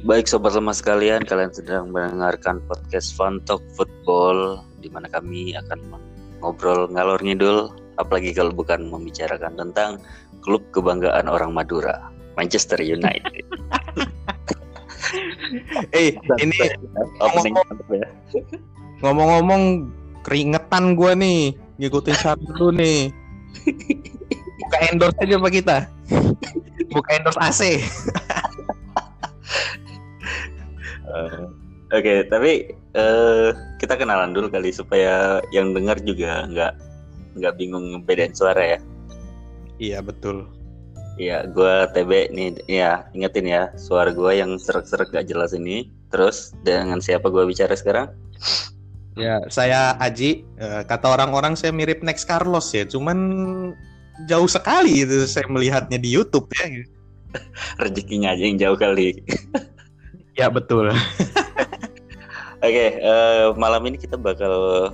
Baik sobat lemah sekalian, kalian sedang mendengarkan podcast Fun Talk Football di mana kami akan ngobrol ngalor ngidul apalagi kalau bukan membicarakan tentang klub kebanggaan orang Madura, Manchester United. eh, ini ngomong-ngomong ya. ngomong-ngomong keringetan gue nih ngikutin syarat dulu nih. Buka endorse aja pak kita. Buka endorse AC. Uh, Oke, okay, tapi uh, kita kenalan dulu kali supaya yang dengar juga nggak nggak bingung ngebedain suara ya. Iya betul. Iya, gue TB nih, ya ingetin ya suara gue yang serak-serak gak jelas ini. Terus dengan siapa gue bicara sekarang? Ya, saya Aji. Eh, kata orang-orang saya mirip Next Carlos ya, cuman jauh sekali itu saya melihatnya di YouTube ya. Rezekinya aja yang jauh kali. ya betul. Oke, okay, uh, eh, malam ini kita bakal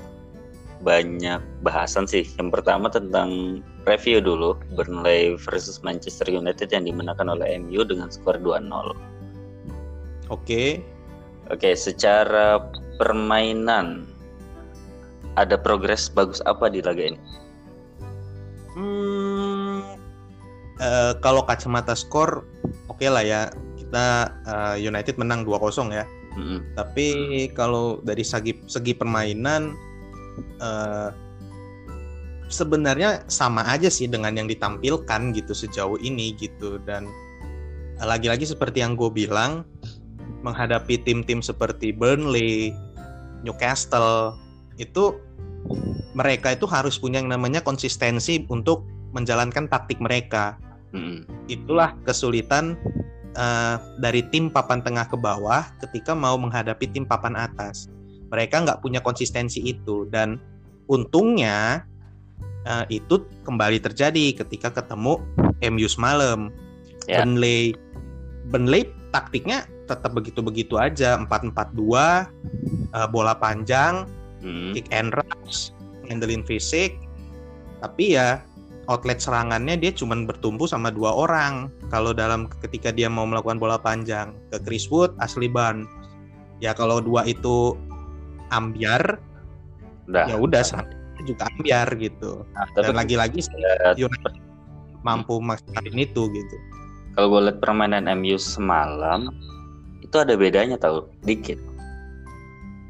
banyak bahasan sih. Yang pertama tentang review dulu Burnley versus Manchester United yang dimenangkan oleh MU dengan skor 2-0. Oke. Okay. Oke, okay, secara permainan ada progres bagus apa di laga ini? Hmm, uh, kalau kacamata skor oke okay lah ya. Kita uh, United menang 2-0 ya hmm Tapi kalau dari segi segi permainan uh, sebenarnya sama aja sih dengan yang ditampilkan gitu sejauh ini gitu dan lagi-lagi seperti yang gue bilang menghadapi tim-tim seperti Burnley, Newcastle itu mereka itu harus punya yang namanya konsistensi untuk menjalankan taktik mereka. Mm-hmm. Itulah kesulitan uh, dari tim papan tengah ke bawah ketika mau menghadapi tim papan atas. Mereka nggak punya konsistensi itu dan untungnya uh, itu kembali terjadi ketika ketemu MU semalam. Yeah. Burnley, Burnley taktiknya tetap begitu-begitu aja 4-4-2 uh, bola panjang, hmm. kick and rush, ngandelin fisik. Tapi ya outlet serangannya dia cuma bertumpu sama dua orang. Kalau dalam ketika dia mau melakukan bola panjang ke Chris Wood, Ashley Barnes. Ya kalau dua itu ambiar, udah. ya udah juga ambiar gitu. Nah, Dan lagi-lagi ya, mampu maksimalin itu gitu. Kalau gue lihat permainan MU semalam itu ada bedanya tau dikit.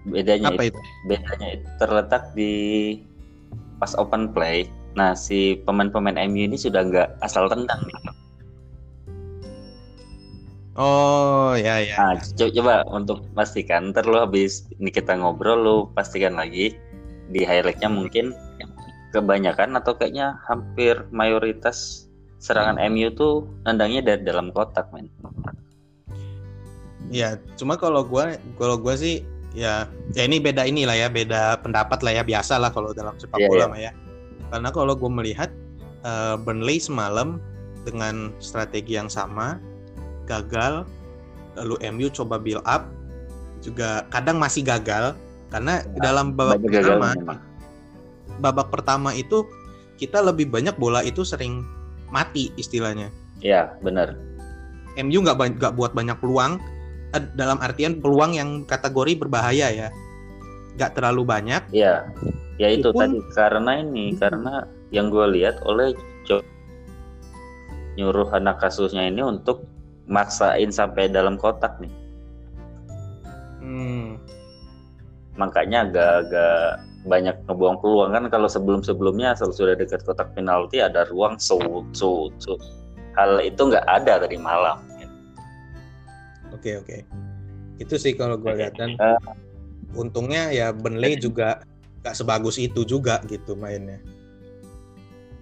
Bedanya Apa itu? Bedanya itu terletak di pas open play Nah, si pemain-pemain MU ini sudah nggak asal tendang nih. Oh, ya ya. Nah, coba, coba untuk pastikan, ntar lo habis ini kita ngobrol, lo pastikan lagi di highlightnya mungkin kebanyakan atau kayaknya hampir mayoritas serangan hmm. MU tuh nendangnya dari dalam kotak, men. Ya, cuma kalau gue, kalau gue sih ya, ya ini beda inilah ya, beda pendapat lah ya, biasa lah kalau dalam sepak yeah, bola yeah. ya karena kalau gue melihat uh, Burnley semalam dengan strategi yang sama gagal lalu MU coba build up juga kadang masih gagal karena ya, dalam babak pertama babak pertama itu kita lebih banyak bola itu sering mati istilahnya. Iya benar. MU nggak nggak buat banyak peluang dalam artian peluang yang kategori berbahaya ya, nggak terlalu banyak. Iya. Ya itu pun, tadi karena ini hmm. karena yang gue lihat oleh Jo nyuruh anak kasusnya ini untuk maksain sampai dalam kotak nih. Hmm. Makanya agak-agak banyak ngebuang peluang kan kalau sebelum-sebelumnya asal sudah dekat kotak penalti ada ruang so so so hal itu nggak ada tadi malam. Oke oke, itu sih kalau gue lihat dan uh, untungnya ya Burnley juga gak sebagus itu juga gitu mainnya.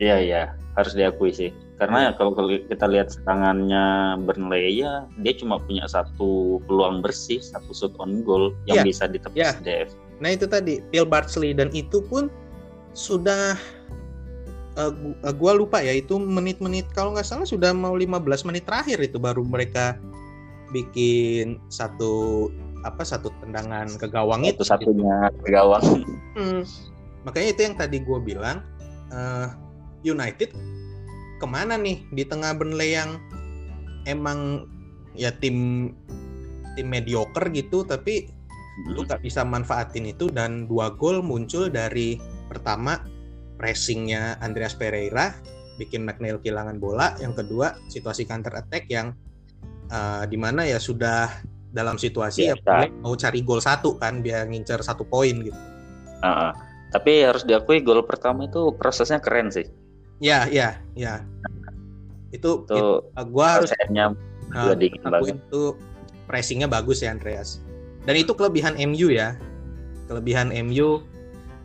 Iya iya harus diakui sih karena ya, kalau kita lihat serangannya Burnley ya dia cuma punya satu peluang bersih satu shoot on goal yang ya, bisa ditepis ya. DF. Nah itu tadi Phil Bartley dan itu pun sudah uh, gua lupa ya itu menit-menit kalau nggak salah sudah mau 15 menit terakhir itu baru mereka bikin satu apa satu tendangan ke gawang itu satunya gitu. ke gawang hmm. makanya itu yang tadi gue bilang uh, United ke mana nih di tengah Burnley yang emang ya tim tim mediocre gitu tapi lu nggak bisa manfaatin itu dan dua gol muncul dari pertama pressingnya Andreas Pereira bikin McNeil kehilangan bola yang kedua situasi counter attack yang uh, di mana ya sudah dalam situasi ya, ya mau cari gol satu kan biar ngincer satu poin gitu. Uh. Tapi harus diakui gol pertama itu prosesnya keren sih. Ya, ya, ya. Itu, itu, itu uh, gua harus uh, aku itu pressingnya bagus ya Andreas. Dan itu kelebihan MU ya. Kelebihan MU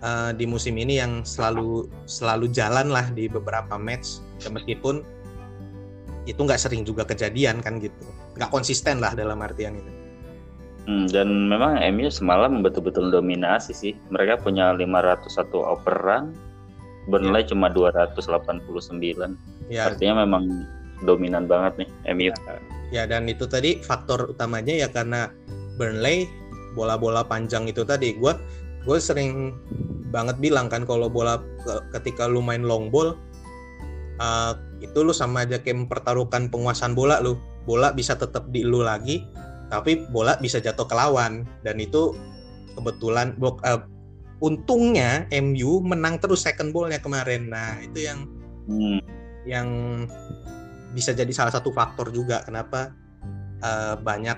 uh, di musim ini yang selalu selalu jalan lah di beberapa match. Ya, meskipun itu nggak sering juga kejadian kan gitu. Nggak konsisten lah dalam artian itu. Hmm, dan memang MU semalam betul-betul dominasi sih. Mereka punya 501 operan, Burnley ya. cuma 289. Ya. Artinya memang dominan banget nih MU. Ya, ya dan itu tadi faktor utamanya ya karena Burnley bola-bola panjang itu tadi gue gue sering banget bilang kan kalau bola ketika lu main long ball uh, itu lu sama aja kayak mempertaruhkan penguasaan bola lu bola bisa tetap di lu lagi tapi bola bisa jatuh ke lawan. Dan itu kebetulan uh, untungnya MU menang terus second ballnya kemarin. Nah itu yang hmm. yang bisa jadi salah satu faktor juga kenapa uh, banyak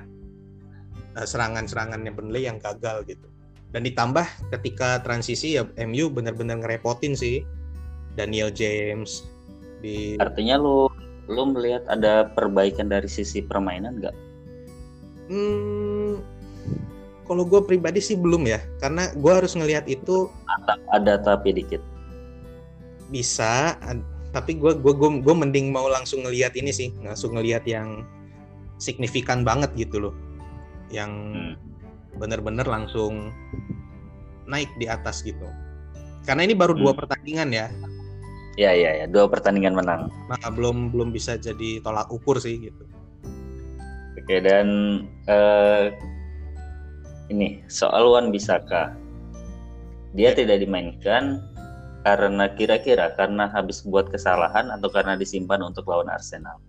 uh, serangan-serangannya Burnley yang gagal gitu. Dan ditambah ketika transisi ya MU benar-benar ngerepotin sih Daniel James di artinya lu lu melihat ada perbaikan dari sisi permainan nggak Hmm, kalau gue pribadi sih belum ya, karena gue harus ngelihat itu. Ada, ada tapi dikit. Bisa, tapi gue gue gue mending mau langsung ngelihat ini sih, langsung ngelihat yang signifikan banget gitu loh, yang hmm. bener-bener langsung naik di atas gitu. Karena ini baru hmm. dua pertandingan ya. Ya ya ya, dua pertandingan menang. Nah, belum belum bisa jadi tolak ukur sih gitu. Oke dan uh, ini soal Wan Bisaka, dia ya. tidak dimainkan karena kira-kira karena habis buat kesalahan atau karena disimpan untuk lawan Arsenal.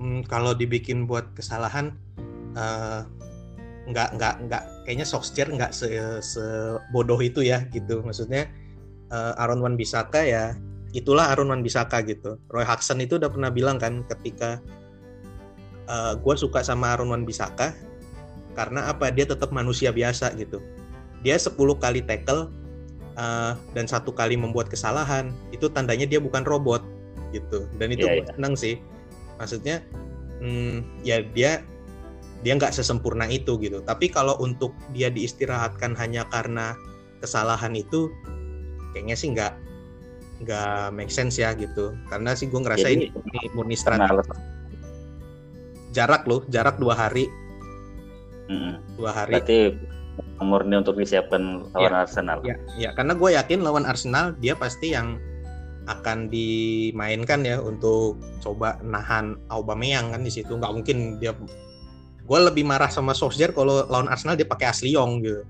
Hmm, kalau dibikin buat kesalahan, uh, nggak nggak nggak kayaknya Solskjaer nggak se sebodoh itu ya gitu. Maksudnya uh, Aaron Wan Bisaka ya itulah Aaron Wan Bisaka gitu. Roy Hodgson itu udah pernah bilang kan ketika uh, eh, gue suka sama Aaron Wan Bisaka karena apa? Dia tetap manusia biasa gitu. Dia 10 kali tackle uh, dan satu kali membuat kesalahan itu tandanya dia bukan robot gitu. Dan itu yeah, yeah. senang sih. Maksudnya hmm, ya dia dia nggak sesempurna itu gitu. Tapi kalau untuk dia diistirahatkan hanya karena kesalahan itu kayaknya sih nggak nggak make sense ya gitu. Karena sih gue ngerasa Jadi, ini murni strategi jarak loh jarak dua hari. Hmm. dua hari. Berarti murni untuk disiapkan lawan ya, Arsenal. Ya, ya karena gue yakin lawan Arsenal dia pasti yang akan dimainkan ya untuk coba nahan Aubameyang kan di situ. Nggak mungkin dia gue lebih marah sama Solskjaer kalau lawan Arsenal dia pakai Asliong gitu.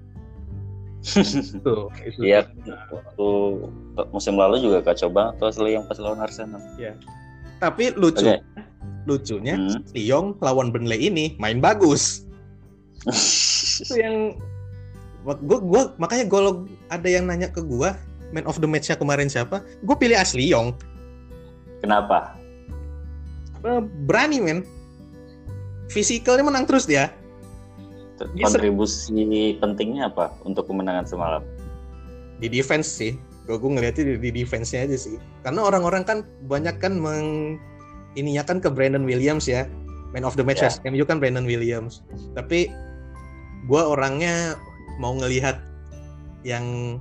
Tuh iya waktu musim lalu juga kacau banget tuh Asliong pas lawan Arsenal. Ya tapi lucu. Okay lucunya hmm. Lyon lawan Burnley ini main bagus. Itu yang gue gue makanya kalau ada yang nanya ke gue man of the matchnya kemarin siapa? Gue pilih Asli Yong kenapa? Eh, berani men. Fisikalnya menang terus dia. Kontribusi dia pentingnya apa untuk kemenangan semalam? Di defense sih. Gue ngeliatnya di, di defense-nya aja sih. Karena orang-orang kan banyak kan meng ininya kan ke Brandon Williams ya man of the match yeah. MU kan Brandon Williams tapi gue orangnya mau ngelihat yang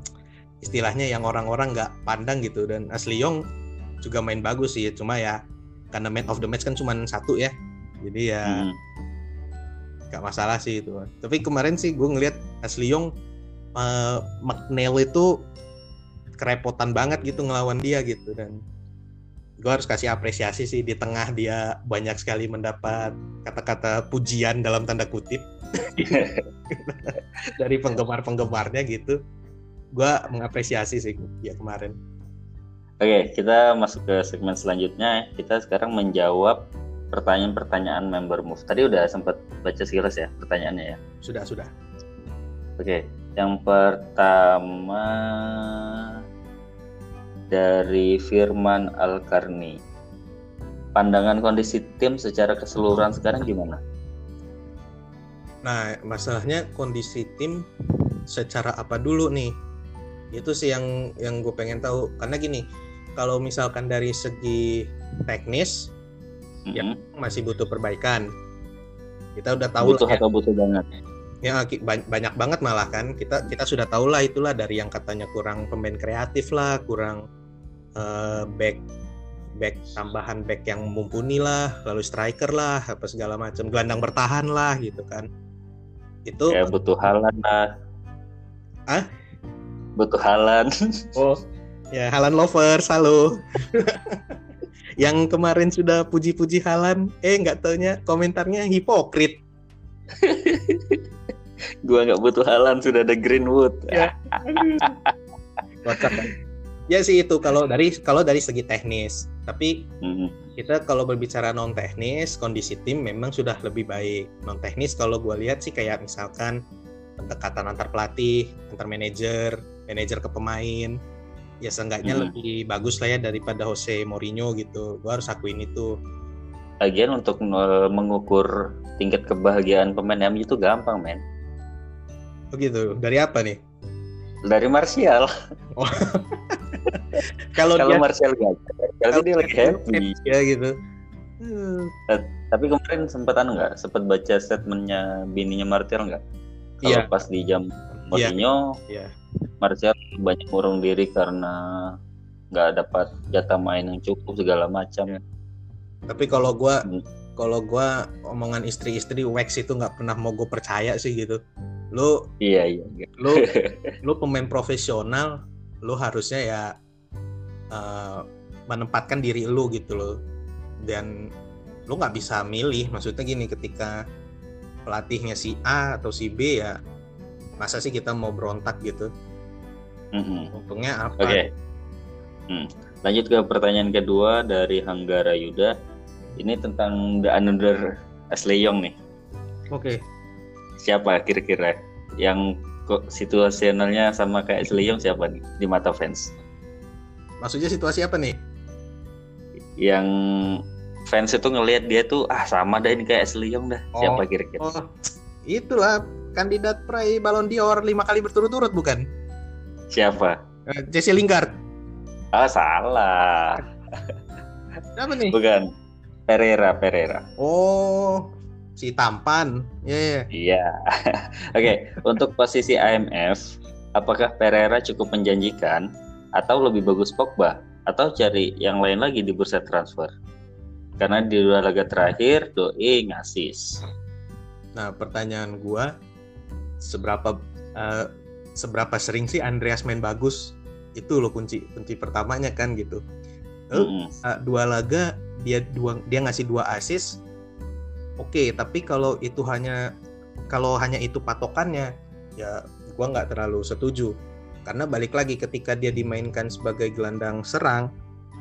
istilahnya yang orang-orang nggak pandang gitu dan Asli Yong juga main bagus sih cuma ya karena man of the match kan cuma satu ya jadi ya hmm. nggak hmm. masalah sih itu tapi kemarin sih gue ngelihat Asli Yong uh, McNeil itu kerepotan banget gitu ngelawan dia gitu dan gue harus kasih apresiasi sih di tengah dia banyak sekali mendapat kata-kata pujian dalam tanda kutip dari penggemar-penggemarnya gitu gue mengapresiasi sih ya kemarin oke kita masuk ke segmen selanjutnya kita sekarang menjawab pertanyaan-pertanyaan member move. Tadi udah sempat baca sekilas ya pertanyaannya ya. Sudah, sudah. Oke, yang pertama dari Firman Alkarni. Pandangan kondisi tim secara keseluruhan sekarang gimana? Nah, masalahnya kondisi tim secara apa dulu nih? Itu sih yang yang gue pengen tahu. Karena gini, kalau misalkan dari segi teknis, Mm-hmm. Ya. masih butuh perbaikan. Kita udah tahu butuh lah ya. atau butuh banget? ya banyak banget malah kan kita kita sudah tahu lah itulah dari yang katanya kurang pemain kreatif lah kurang eh, back back tambahan back yang mumpuni lah lalu striker lah apa segala macam gelandang bertahan lah gitu kan itu Ya butuh halan lah. Ah? Butuh halan. oh ya Halan lovers halo yang kemarin sudah puji-puji Halan eh nggak taunya komentarnya hipokrit Gua nggak butuh halan sudah ada Greenwood. Ya. Kocak? Ya sih itu kalau dari kalau dari segi teknis. Tapi Mm, kita kalau berbicara non teknis kondisi tim memang sudah lebih baik. Non teknis kalau gue lihat sih kayak misalkan pendekatan antar pelatih antar manajer manajer ke pemain ya seenggaknya Hmm. lebih bagus lah ya daripada Jose Mourinho gitu. Gue harus akuin itu. Lagian untuk mengukur tingkat kebahagiaan pemain MU itu gampang, men. begitu dari apa nih? Dari Martial. kalau Kalau dia Martial gak Chelsea dia lagi happy. ya gitu Hmm, Tapi kemarin sempat anu nggak? Sempat baca statementnya bininya Martial nggak? Kalau Iya. pas di jam Iya. Mourinho, Iya. Martial banyak ngurung diri karena nggak dapat jatah main yang cukup segala macam. tapi kalau gua Hmm. kalau gua omongan istri-istri wax itu nggak pernah mau gue percaya sih gitu lu Iya iya. iya. lu lu pemain profesional lu harusnya ya eh, menempatkan diri lu gitu loh dan lu nggak bisa milih maksudnya gini ketika pelatihnya si A atau si B ya masa sih kita mau berontak gitu Mm-mm. untungnya apa Oke. Hmm. Lanjut ke pertanyaan kedua dari Hanggara Yuda. Ini tentang the another Ashley Young nih. oke Siapa kira-kira yang kok situasionalnya sama kayak Ashley Young siapa nih di mata fans? Maksudnya situasi apa nih Yang fans itu ngelihat dia tuh ah sama dah ini kayak Young dah. Oh. Siapa kira-kira? oh itulah kandidat peraih Ballon d'Or lima kali berturut-turut bukan Siapa? Eh, Jesse Lingard Ah salah. apa nih Bukan. Pereira, Pereira. oh si tampan ya ya Iya. Oke, untuk posisi AMF, apakah Pereira cukup menjanjikan atau lebih bagus Pogba atau cari yang lain lagi di bursa transfer? Karena di dua laga terakhir Doi ngasis. Nah, pertanyaan gua seberapa eh, seberapa sering sih Andreas main bagus? Itu loh kunci kunci pertamanya kan gitu. Eh, dua laga dia dua dia ngasih dua assist. Oke, tapi kalau itu hanya kalau hanya itu patokannya, ya gua nggak terlalu setuju. Karena balik lagi ketika dia dimainkan sebagai gelandang serang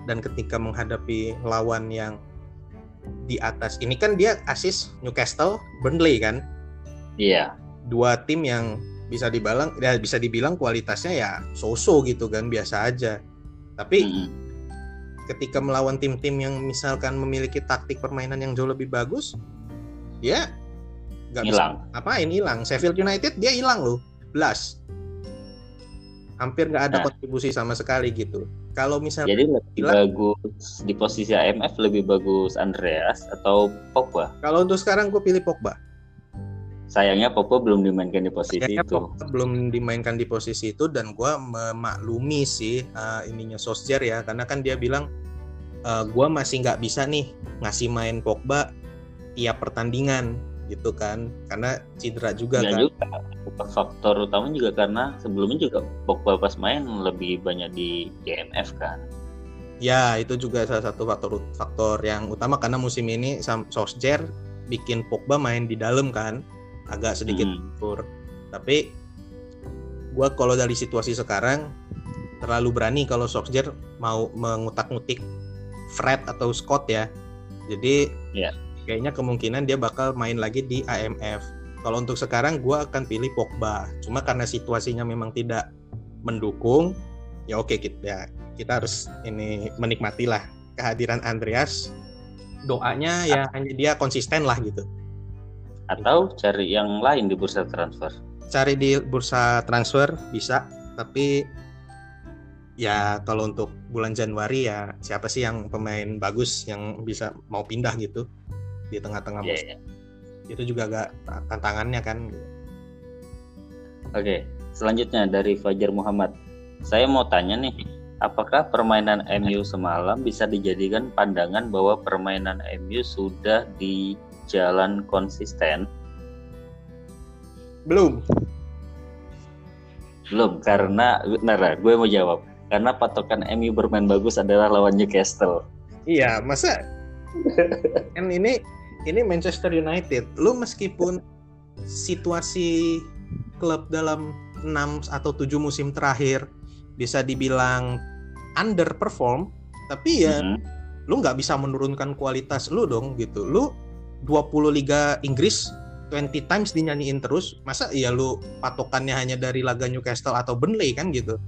dan ketika menghadapi lawan yang di atas ini kan dia assist Newcastle, Burnley kan Iya. dua tim yang bisa dibilang ya bisa dibilang kualitasnya ya so-so gitu kan biasa aja. Tapi Mm-mm. ketika melawan tim-tim yang misalkan memiliki taktik permainan yang jauh lebih bagus, ya nggak bisa apain hilang. Sheffield United dia hilang loh, belas. Hampir nggak ada Nah. kontribusi sama sekali gitu. Kalau misalnya Jadi lebih Hilang. bagus di posisi AMF lebih bagus Andreas atau Pogba. kalau untuk sekarang gue pilih Pogba. Sayangnya Pogba belum dimainkan di posisi Kayaknya itu. Pogba belum dimainkan di posisi itu dan gue memaklumi sih uh, ininya Solskjaer ya karena kan dia bilang uh, gue masih nggak bisa nih ngasih main Pogba tiap pertandingan gitu kan karena cedera juga Nggak kan juga. Faktor utama juga karena sebelumnya juga Pogba pas main lebih banyak di DNF kan. ya itu juga salah satu faktor faktor yang utama karena musim ini Solskjaer bikin Pogba main di dalam kan agak sedikit Hmm. tur tapi gue kalau dari situasi sekarang terlalu berani kalau Solskjaer mau mengutak-ngutik Fred atau Scott ya Jadi Iya. Kayaknya kemungkinan dia bakal main lagi di AMF. Kalau untuk sekarang gue akan pilih Pogba. Cuma karena situasinya memang tidak mendukung, ya oke kita ya, kita harus ini menikmatilah kehadiran Andreas. Doanya ya hanya dia konsisten lah gitu. Atau cari yang lain di bursa transfer. Cari di bursa transfer bisa, tapi ya kalau untuk bulan Januari ya siapa sih yang pemain bagus yang bisa mau pindah gitu di tengah-tengah musim. iya. Itu juga agak tantangannya kan. Oke, selanjutnya dari Fajar Muhammad. Saya mau tanya nih, apakah permainan MU semalam bisa dijadikan pandangan bahwa permainan MU sudah di jalan konsisten? Belum. Belum, karena bentar, gue mau jawab. Karena patokan MU bermain bagus adalah lawan Newcastle. Iya, masa kan ini ini Manchester United. Lu meskipun situasi klub dalam 6 atau 7 musim terakhir bisa dibilang underperform, tapi ya Mhm. lu nggak bisa menurunkan kualitas lu dong gitu. Lu 20 Liga Inggris 20 times dinyanyiin terus, masa iya lu patokannya hanya dari laga Newcastle atau Burnley kan gitu.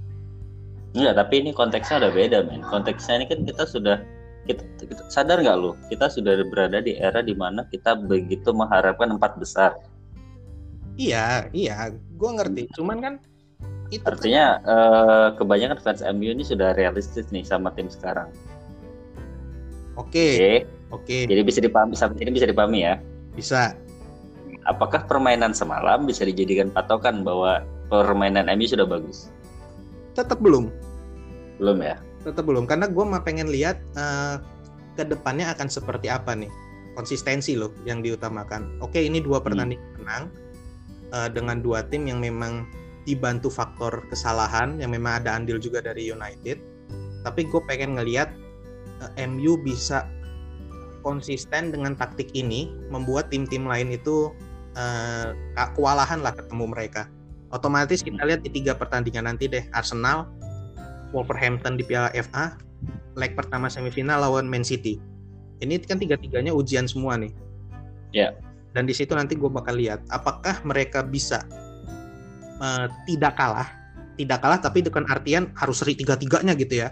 Enggak, tapi ini konteksnya udah beda, men. Konteksnya ini kan kita sudah kita, kita- sadar nggak lu? Kita sudah berada di era di mana kita begitu mengharapkan empat besar. Iya, iya, gua ngerti. Cuman kan itu kan- Artinya eh, kebanyakan fans MU ini sudah realistis nih sama tim sekarang. oke, Oke, oke, jadi bisa dipahami sampai sini bisa dipahami ya. bisa. Apakah permainan semalam bisa dijadikan patokan bahwa permainan MU sudah bagus? Tetap belum. Belum ya? Tetap belum karena gue mah pengen lihat eh, ke depannya akan seperti apa nih. Konsistensi loh yang diutamakan. Oke ini dua pertandingan menang eh, dengan dua tim yang memang dibantu faktor kesalahan yang memang ada andil juga dari United. Tapi gue pengen ngelihat eh, MU bisa konsisten dengan taktik ini membuat tim-tim lain itu eh, ka- kewalahan lah ketemu mereka. Otomatis kita lihat di tiga pertandingan nanti deh Arsenal Wolverhampton di Piala FA, leg pertama semifinal lawan Man City. Ini kan tiga-tiganya ujian semua nih. Ya. Dan di situ nanti gue bakal lihat apakah mereka bisa eh, tidak kalah, tidak kalah tapi dengan artian harus seri tiga-tiganya gitu ya.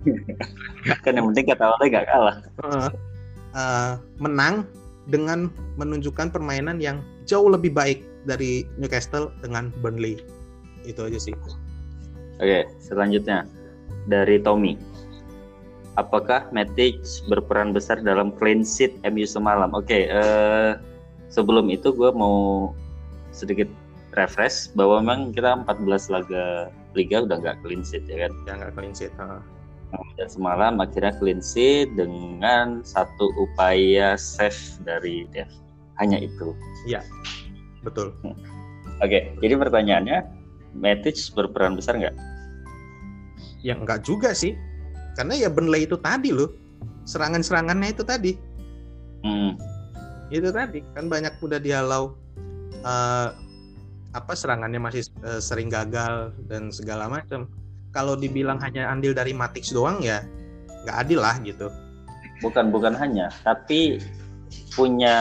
Kan yang penting kata oleh nggak kalah. Eh, eh, menang dengan menunjukkan permainan yang jauh lebih baik dari Newcastle dengan Burnley. Itu aja sih. Oke, selanjutnya dari Tommy. Apakah Matic berperan besar dalam clean sheet MU semalam? Oke, eh, sebelum itu gue mau sedikit refresh bahwa memang kita 14 laga liga udah nggak clean sheet ya kan. Ya nggak clean sheet. heeh. Dan semalam akhirnya clean sheet dengan satu upaya save dari Dev. Hanya itu. Betul. Oke, jadi pertanyaannya, Matic berperan besar nggak? Ya enggak juga sih. Karena ya Burnley itu tadi loh. Serangan-serangannya itu tadi. Hmm, Itu tadi kan banyak udah dihalau eh, apa serangannya masih eh, sering gagal dan segala macam. Kalau dibilang hanya andil dari Matic doang ya nggak adil lah gitu. bukan bukan hanya, tapi punya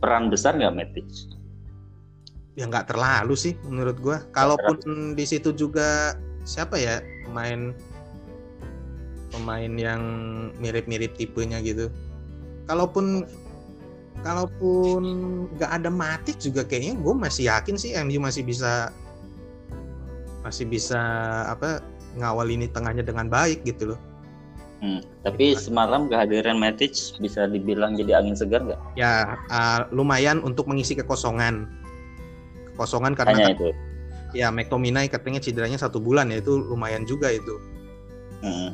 peran besar nggak Matic? Ya nggak terlalu sih menurut gua. Kalaupun di situ juga siapa ya pemain pemain yang mirip-mirip tipenya gitu. Kalaupun kalaupun nggak ada Matic juga kayaknya gue masih yakin sih MU masih bisa masih bisa apa ngawal ini tengahnya dengan baik gitu loh. Hmm, tapi semalam kehadiran Matic bisa dibilang jadi angin segar nggak? Ya uh, lumayan untuk mengisi kekosongan. Kekosongan karena Hanya itu. Ya McTominay katanya cederanya satu bulan ya itu lumayan juga itu. Hmm.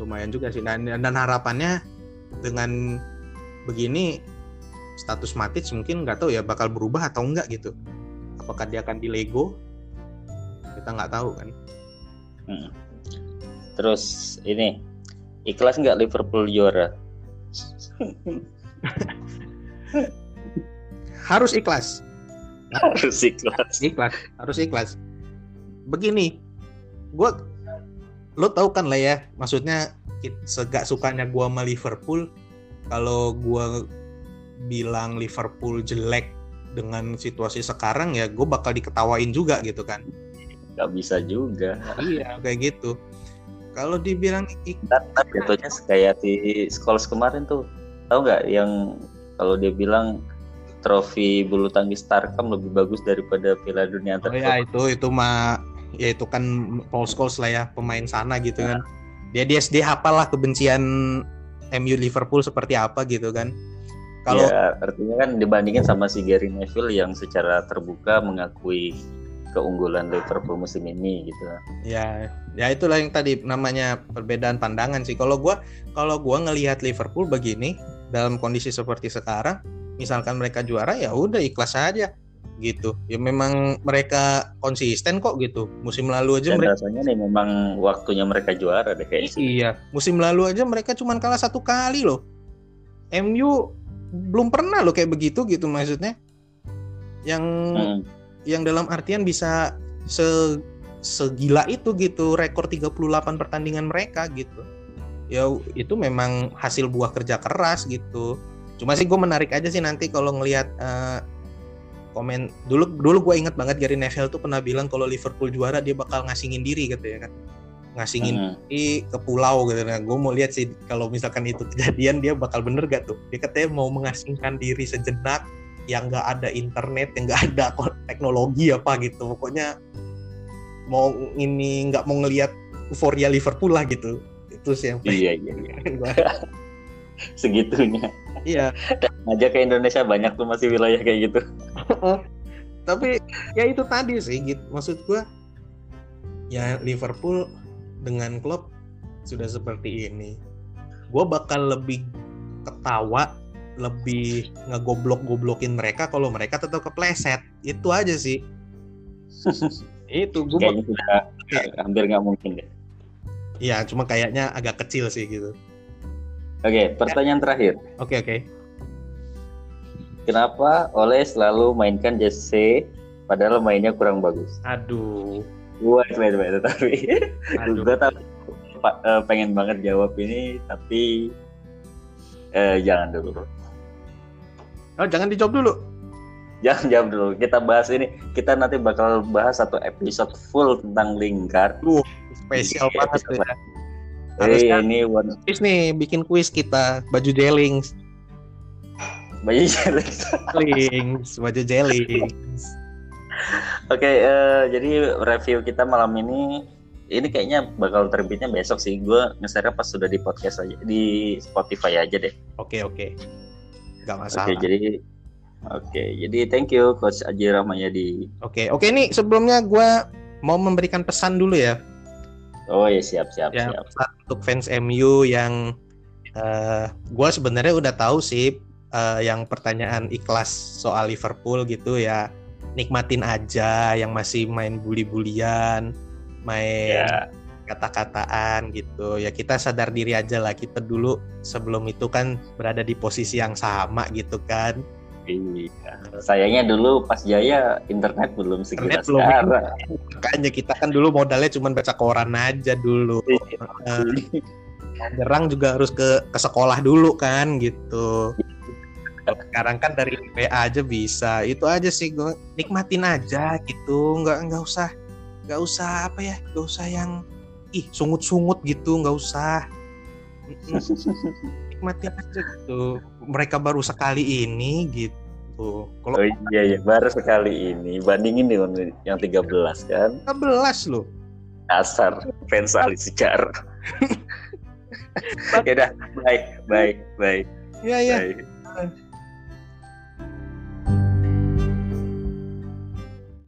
lumayan juga sih dan, dan harapannya dengan begini status Matic mungkin nggak tahu ya bakal berubah atau enggak gitu apakah dia akan di Lego kita nggak tahu kan Hmm. Terus ini ikhlas nggak Liverpool juara? harus ikhlas Harus ikhlas. ikhlas harus ikhlas. Begini gue lo tahu kan lah ya maksudnya segak sukanya gue sama Liverpool kalau gue bilang Liverpool jelek dengan situasi sekarang ya gue bakal diketawain juga gitu kan. Nggak bisa juga. Iya kayak gitu. Kalau dibilang ntar jatuhnya kayak di sekolah kemarin tuh. Tahu nggak yang kalau dia bilang trofi bulu tangkis Starcam lebih bagus daripada Piala Dunia oh ya itu itu mah ya itu kan Paul Scholes lah ya pemain sana gitu kan dia dia dia hafal lah kebencian MU Liverpool seperti apa gitu kan kalau ya, artinya kan dibandingin sama si Gary Neville yang secara terbuka mengakui keunggulan Liverpool musim ini gitu. Ya, ya itulah yang tadi namanya perbedaan pandangan sih. Kalau gua kalau gua ngelihat Liverpool begini dalam kondisi seperti sekarang, misalkan mereka juara ya udah ikhlas aja gitu. Ya memang mereka konsisten kok gitu. Musim lalu aja Dan mereka rasanya nih memang waktunya mereka juara deh kayak Iya, musim lalu aja mereka cuma kalah satu kali loh. MU belum pernah loh kayak begitu gitu maksudnya yang hmm. yang dalam artian bisa se segila itu gitu rekor 38 pertandingan mereka gitu ya itu memang hasil buah kerja keras gitu cuma sih gue menarik aja sih nanti kalau ngelihat uh, komen dulu dulu gue inget banget Gary Neville tuh pernah bilang kalau Liverpool juara dia bakal ngasingin diri gitu ya kan. Ngasingin uh -huh. ke pulau gitu. Nah gue mau lihat sih kalau misalkan itu kejadian dia bakal bener gak tuh? Dia katanya mau mengasingkan diri sejenak yang nggak ada internet yang nggak ada teknologi apa gitu. Pokoknya mau ini nggak mau ngelihat euforia Liverpool lah gitu. Itu sih yang iya iya, iya. segitunya. Iya. Aja ke Indonesia banyak tuh masih wilayah kayak gitu. Tapi ya itu tadi sih gitu maksud gue ya Liverpool dengan klub sudah seperti ini. Gue bakal lebih ketawa lebih ngegoblok-goblokin mereka kalau mereka tetap kepleset. Itu aja sih. Itu gue kayaknya sudah hampir nggak mungkin deh. Iya, cuma kayaknya agak kecil sih gitu. Oke, pertanyaan ya. terakhir. Oke, oke. Kenapa Oleh selalu mainkan JC padahal mainnya kurang bagus? Aduh. Gue coba coba tapi gue tahu uh, pengen banget jawab ini tapi uh, jangan dulu. Oh jangan dijawab dulu. Jangan jawab dulu. Kita bahas ini. Kita nanti bakal bahas satu episode full tentang Lingard. Uh, spesial iya, banget ya. Harus kan ini one... quiz nih bikin quiz kita baju Jelings. Baju Jelings. Jelings, baju Jelings. Oke, okay, uh, eh, jadi review kita malam ini ini kayaknya bakal terbitnya besok sih. Gue ngeser pas sudah di podcast aja di Spotify aja deh. Oke okay, oke, okay. gak masalah. Oke okay, jadi oke okay, jadi thank you Coach Aji Ramayadi. Oke okay, oke okay, nih sebelumnya gue mau memberikan pesan dulu ya. Oh ya siap siap ya, siap. Untuk fans MU yang uh, eh, gue sebenarnya udah tahu sih uh, yang pertanyaan ikhlas soal Liverpool gitu ya nikmatin aja yang masih main bully-bulian, main yeah. kata-kataan gitu. Ya kita sadar diri aja lah kita dulu sebelum itu kan berada di posisi yang sama gitu kan. Iya. Sayangnya dulu pas Jaya internet belum internet sekarang. Makanya kita kan dulu modalnya cuma baca koran aja dulu. Iya. Uh, juga harus ke ke sekolah dulu kan gitu. Sekarang kan dari PA aja bisa itu aja sih gue nikmatin aja gitu nggak nggak usah nggak usah apa ya nggak usah yang ih sungut-sungut gitu nggak usah nikmatin aja gitu mereka baru sekali ini gitu kalau oh, iya iya. Baru sekali ini. Bandingin dengan yang 13 kan? 13 loh. Asar fans Ali sejar ya udah baik baik baik. Ya ya